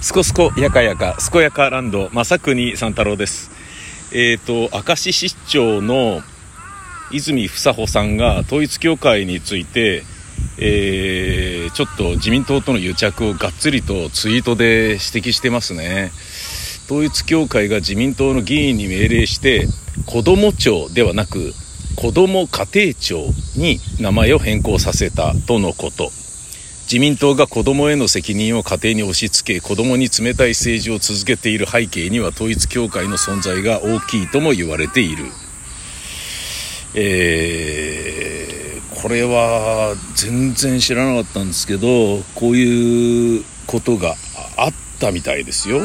すこすこやかやかすこやかランド正国三太郎です。えっ、ー、と明石市長の泉房穂さんが統一教会について、えー、ちょっと自民党との癒着をがっつりとツイートで指摘してますね。統一教会が自民党の議員に命令して子ども庁ではなく子ども家庭庁に名前を変更させたとのこと。自民党が子どもへの責任を家庭に押し付け子どもに冷たい政治を続けている背景には統一教会の存在が大きいとも言われている、えー、これは全然知らなかったんですけどこういうことがあったみたいですよ。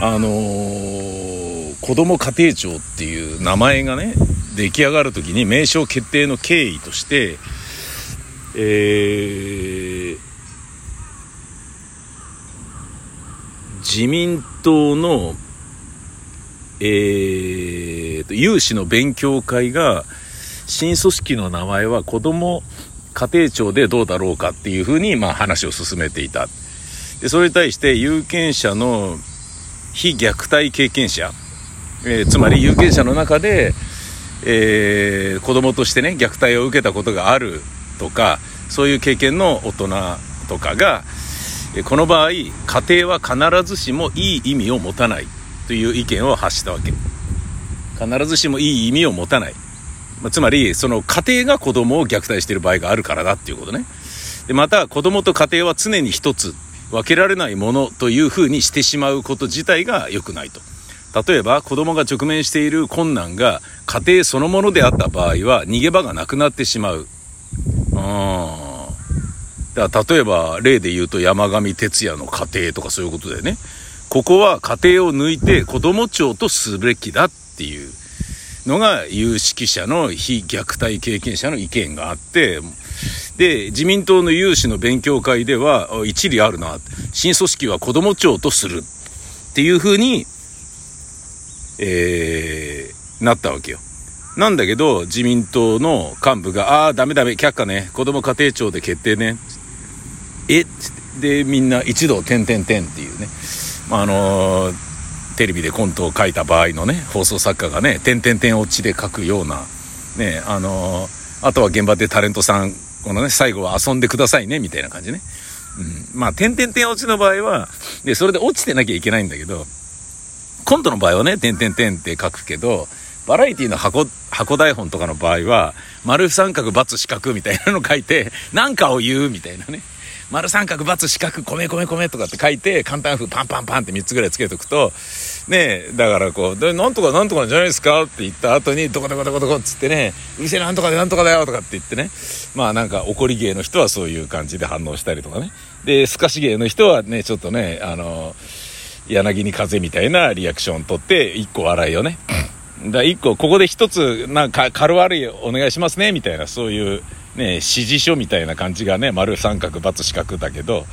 あのー、子ども家庭庁っていう名前がね出来上がる時に名称決定の経緯としてえー、自民党の、えー、と有志の勉強会が新組織の名前は子ども家庭庁でどうだろうかっていうふうに、まあ、話を進めていた。でそれに対して有権者の非虐待経験者、えー、つまり有権者の中で、えー、子供としてね虐待を受けたことがあるとかそういう経験の大人とかがこの場合家庭は必ずしもいい意味を持たないという意見を発したわけ。必ずしもいい意味を持たない、まつまりその家庭が子供を虐待している場合があるからだっていうことね。でまた子供と家庭は常に一つ分けられないものというふうにしてしまうこと自体が良くないと。例えば子供が直面している困難が家庭そのものであった場合は逃げ場がなくなってしまう。だから例えば例で言うと山上徹也の家庭とかそういうことでねここは家庭を抜いて子ども庁とすべきだっていうのが有識者の非虐待経験者の意見があってで自民党の有志の勉強会では一理あるな新組織は子ども庁とするっていうふうに、えー、なったわけよ。なんだけど、自民党の幹部が、ああ、ダメダメ、却下ね、子供家庭庁で決定ね。え？で、みんな一度、点々点っていうね、まあの、テレビでコントを書いた場合のね、放送作家がね、点々点落ちで書くような、ね、あの、あとは現場でタレントさん、このね、最後は遊んでくださいね、みたいな感じね。うん。まあ、点々点落ちの場合は、で、それで落ちてなきゃいけないんだけど、コントの場合はね、点々点って書くけど、バラエティの箱、箱台本とかの場合は、丸三角×四角みたいなの書いて、なんかを言うみたいなね。丸三角×四角、米米米とかって書いて、簡単風パンパンパンって3つぐらいつけとくと、ねだからこう、なんとかなんとかじゃないですかって言った後に、どこどこどこどこっつってね、うるせえなんとかでなんとかだよとかって言ってね、まあなんか怒り芸の人はそういう感じで反応したりとかね。で、透かし芸の人はね、ちょっとね、あの、柳に風みたいなリアクションを取って、一個笑いをね、だ一個、ここで一つ、なんか、軽悪いお願いしますね、みたいな、そういう、ね、指示書みたいな感じがね、丸三角、×四角だけど、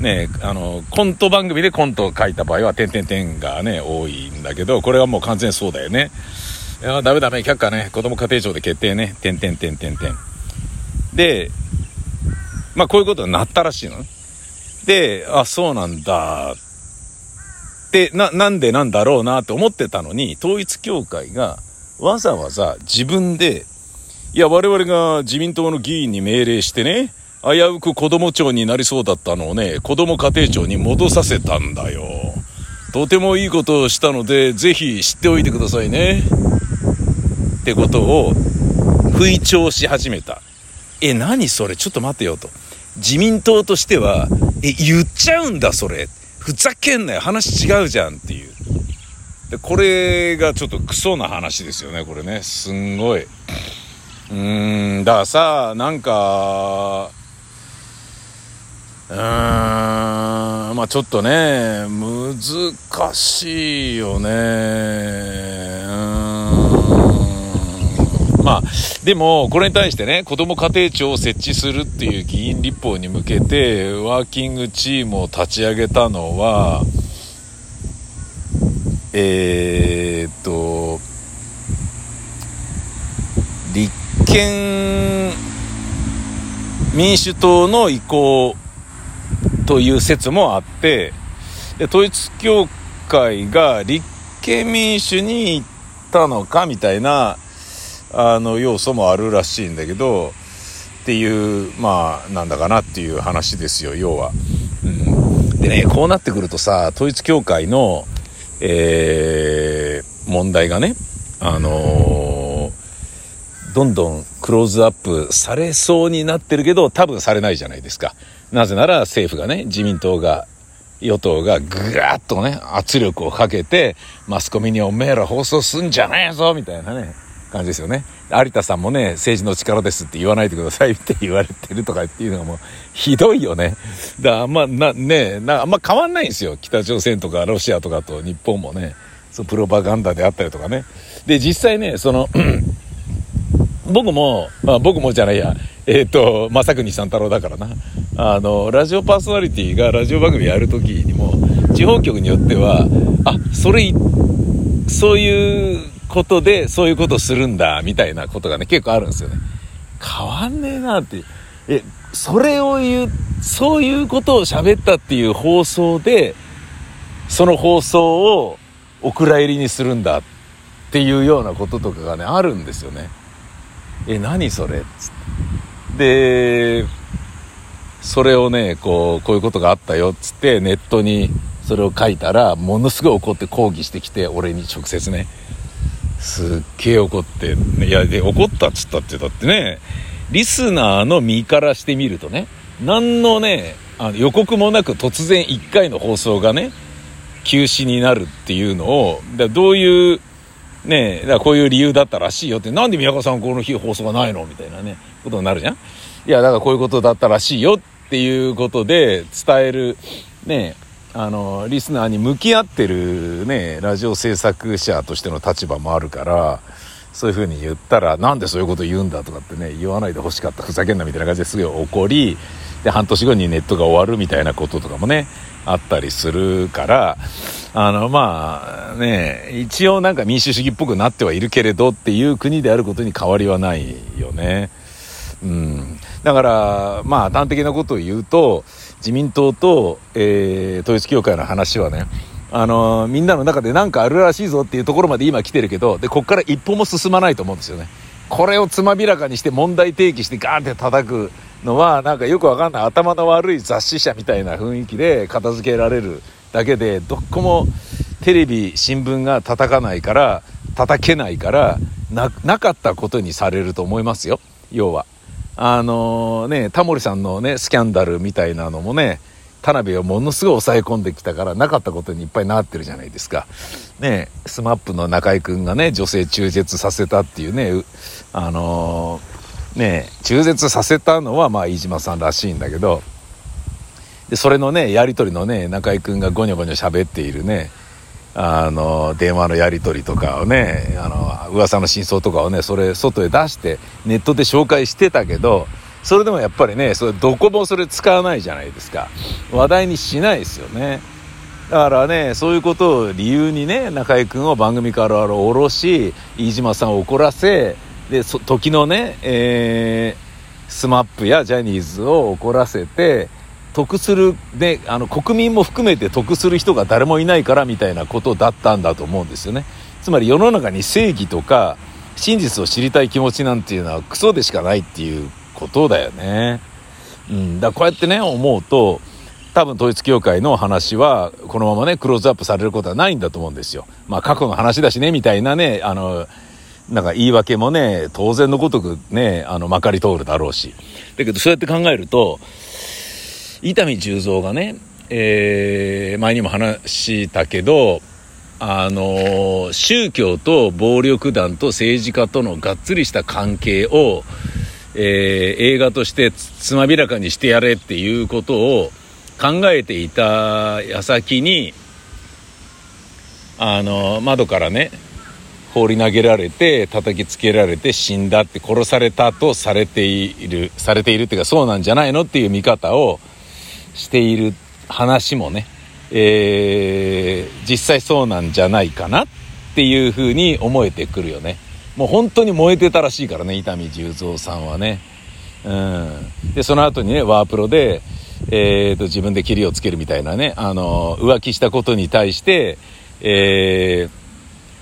ね、あの、コント番組でコントを書いた場合は、点々点がね、多いんだけど、これはもう完全そうだよね。いや、ダメダメ、却下ね、子供家庭庁で決定ね、点々点々点。で、まあ、こういうことになったらしいの。で、あ、そうなんだ、で、な、なんでなんだろうなって思ってたのに、統一教会がわざわざ自分で、いや、我々が自民党の議員に命令してね、危うく子供庁になりそうだったのをね、子供家庭庁に戻させたんだよ。とてもいいことをしたので、ぜひ知っておいてくださいね。ってことを、吹聴し始めた。え、何それ？ちょっと待ってよと。自民党としては、え、言っちゃうんだ、それ。ふざけんなよ。話違うじゃんっていう。でこれがちょっとクソな話ですよねこれね。すんごい。うーんだからさなんかうーんまあちょっとね難しいよね。まあ、でも、これに対してね、子ども家庭庁を設置するっていう議員立法に向けて、ワーキングチームを立ち上げたのは、えー、っと、立憲民主党の意向という説もあって、で統一教会が立憲民主に行ったのかみたいなあの要素もあるらしいんだけどっていうまあなんだかなっていう話ですよ要は。うん、でねこうなってくるとさ統一教会の、えー、問題がねあのー、どんどんクローズアップされそうになってるけど多分されないじゃないですか。なぜなら政府がね自民党が与党がぐわっとね圧力をかけてマスコミにおめえら放送すんじゃねえぞみたいなね感じですよね。有田さんもね、政治の力ですって言わないでくださいって言われてるとかっていうのがもう、ひどいよね。だからあんま、な、ねな、あんま変わんないんですよ。北朝鮮とかロシアとかと日本もね、そう、プロパガンダであったりとかね。で、実際ね、その、僕も、まあ僕もじゃないや、えっ、ー、と、正国さん太郎だからな。あの、ラジオパーソナリティがラジオ番組やるときにも、地方局によっては、あ、それ、そういうことでそういうことするんだみたいなことがね結構あるんですよね。変わんねえなってえそれを言うそういうことを喋ったっていう放送でその放送をお蔵入りにするんだっていうようなこととかがねあるんですよね。え何それ？っつってでそれをねこうこういうことがあったよっつってネットにそれを書いたらものすごい怒って抗議してきて俺に直接ね。すっげえ怒って、いや、で、怒ったっつったって、だってね、リスナーの身からしてみるとね、何のね、あの予告もなく突然1回の放送がね、休止になるっていうのを、だどういう、ね、だこういう理由だったらしいよって、なんで宮川さんこの日放送がないのみたいなね、ことになるじゃん。いや、だからこういうことだったらしいよっていうことで伝える、ね、あのリスナーに向き合ってるねラジオ制作者としての立場もあるからそういうふうに言ったらなんでそういうこと言うんだとかってね言わないでほしかったふざけんなみたいな感じですぐ怒りで半年後にネットが終わるみたいなこととかもねあったりするからあのまあね一応なんか民主主義っぽくなってはいるけれどっていう国であることに変わりはないよね。うん、だからまあ端的なことを言うと自民党と、えー、統一教会の話はね、あのー、みんなの中で何かあるらしいぞっていうところまで今来てるけど、で、こっから一歩も進まないと思うんですよね。これをつまびらかにして問題提起してガーンって叩くのは、なんかよくわかんない頭の悪い雑誌社みたいな雰囲気で片付けられるだけで、どこもテレビ、新聞が叩かないから、叩けないから、な、なかったことにされると思いますよ。要は。あのね、タモリさんのね、スキャンダルみたいなのもね、田辺をものすごい抑え込んできたからなかったことにいっぱいなってるじゃないですか。ね、スマップの中居君がね、女性中絶させたっていうね、あのー、ね、中絶させたのはまあ飯島さんらしいんだけど、で、それのね、やりとりのね、中居君がゴニョゴニョ喋っているね、あの電話のやり取りとかをねあの噂の真相とかをねそれ外へ出してネットで紹介してたけどそれでもやっぱりねそれどこもそれ使わないじゃないですか。話題にしないですよね。だからねそういうことを理由にね中居君を番組から下ろし飯島さんを怒らせで時のね、えー、スマップやジャニーズを怒らせて得する、ね、あの国民も含めて得する人が誰もいないからみたいなことだったんだと思うんですよね。つまり世の中に正義とか真実を知りたい気持ちなんていうのはクソでしかないっていうことだよね。うん。だこうやってね思うと多分統一教会の話はこのままねクローズアップされることはないんだと思うんですよ。まあ過去の話だしねみたいなねあのなんか言い訳もね当然のごとくねあのまかり通るだろうし。だけどそうやって考えると伊丹十三がね、えー、前にも話したけど、あの、宗教と暴力団と政治家とのがっつりした関係を、えー、映画としてつまびらかにしてやれっていうことを考えていた矢先に、あの、窓からね、放り投げられて、叩きつけられて死んだって殺されたとされている、されているっていうかそうなんじゃないのっていう見方を、している話もね、えー、実際そうなんじゃないかなっていうふうに思えてくるよね。もう本当に燃えてたらしいからね、伊丹十三さんはね。うん。で、その後にね、ワープロで、えーと、自分でキリをつけるみたいなね、あの浮気したことに対して、えー、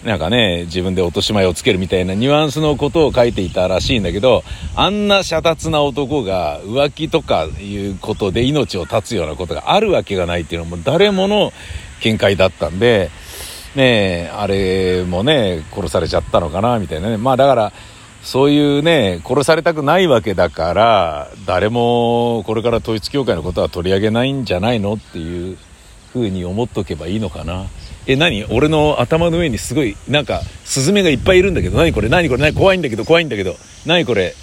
なんかね、自分で落とし前をつけるみたいなニュアンスのことを書いていたらしいんだけど、あんな遮奪な男が浮気とかいうことで命を絶つようなことがあるわけがないっていうのも誰もの見解だったんで、ねあれもね、殺されちゃったのかな、みたいなね。まあだから、そういうね、殺されたくないわけだから、誰もこれから統一教会のことは取り上げないんじゃないのっていう風に思っとけばいいのかな。え、何？俺の頭の上にすごい、なんか、スズメがいっぱいいるんだけど、何これ？何これ？何？怖いんだけど、怖いんだけど、何これ？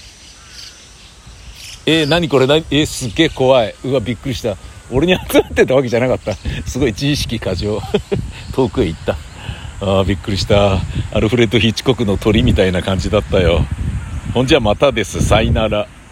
え何これ？何？えすっげえ怖い。うわ、びっくりした。俺に集まってたわけじゃなかった。すごい自意識過剰。遠くへ行った。ああびっくりした。アルフレッド・ヒッチコクの鳥みたいな感じだったよ。ほんじゃまたですさいなら。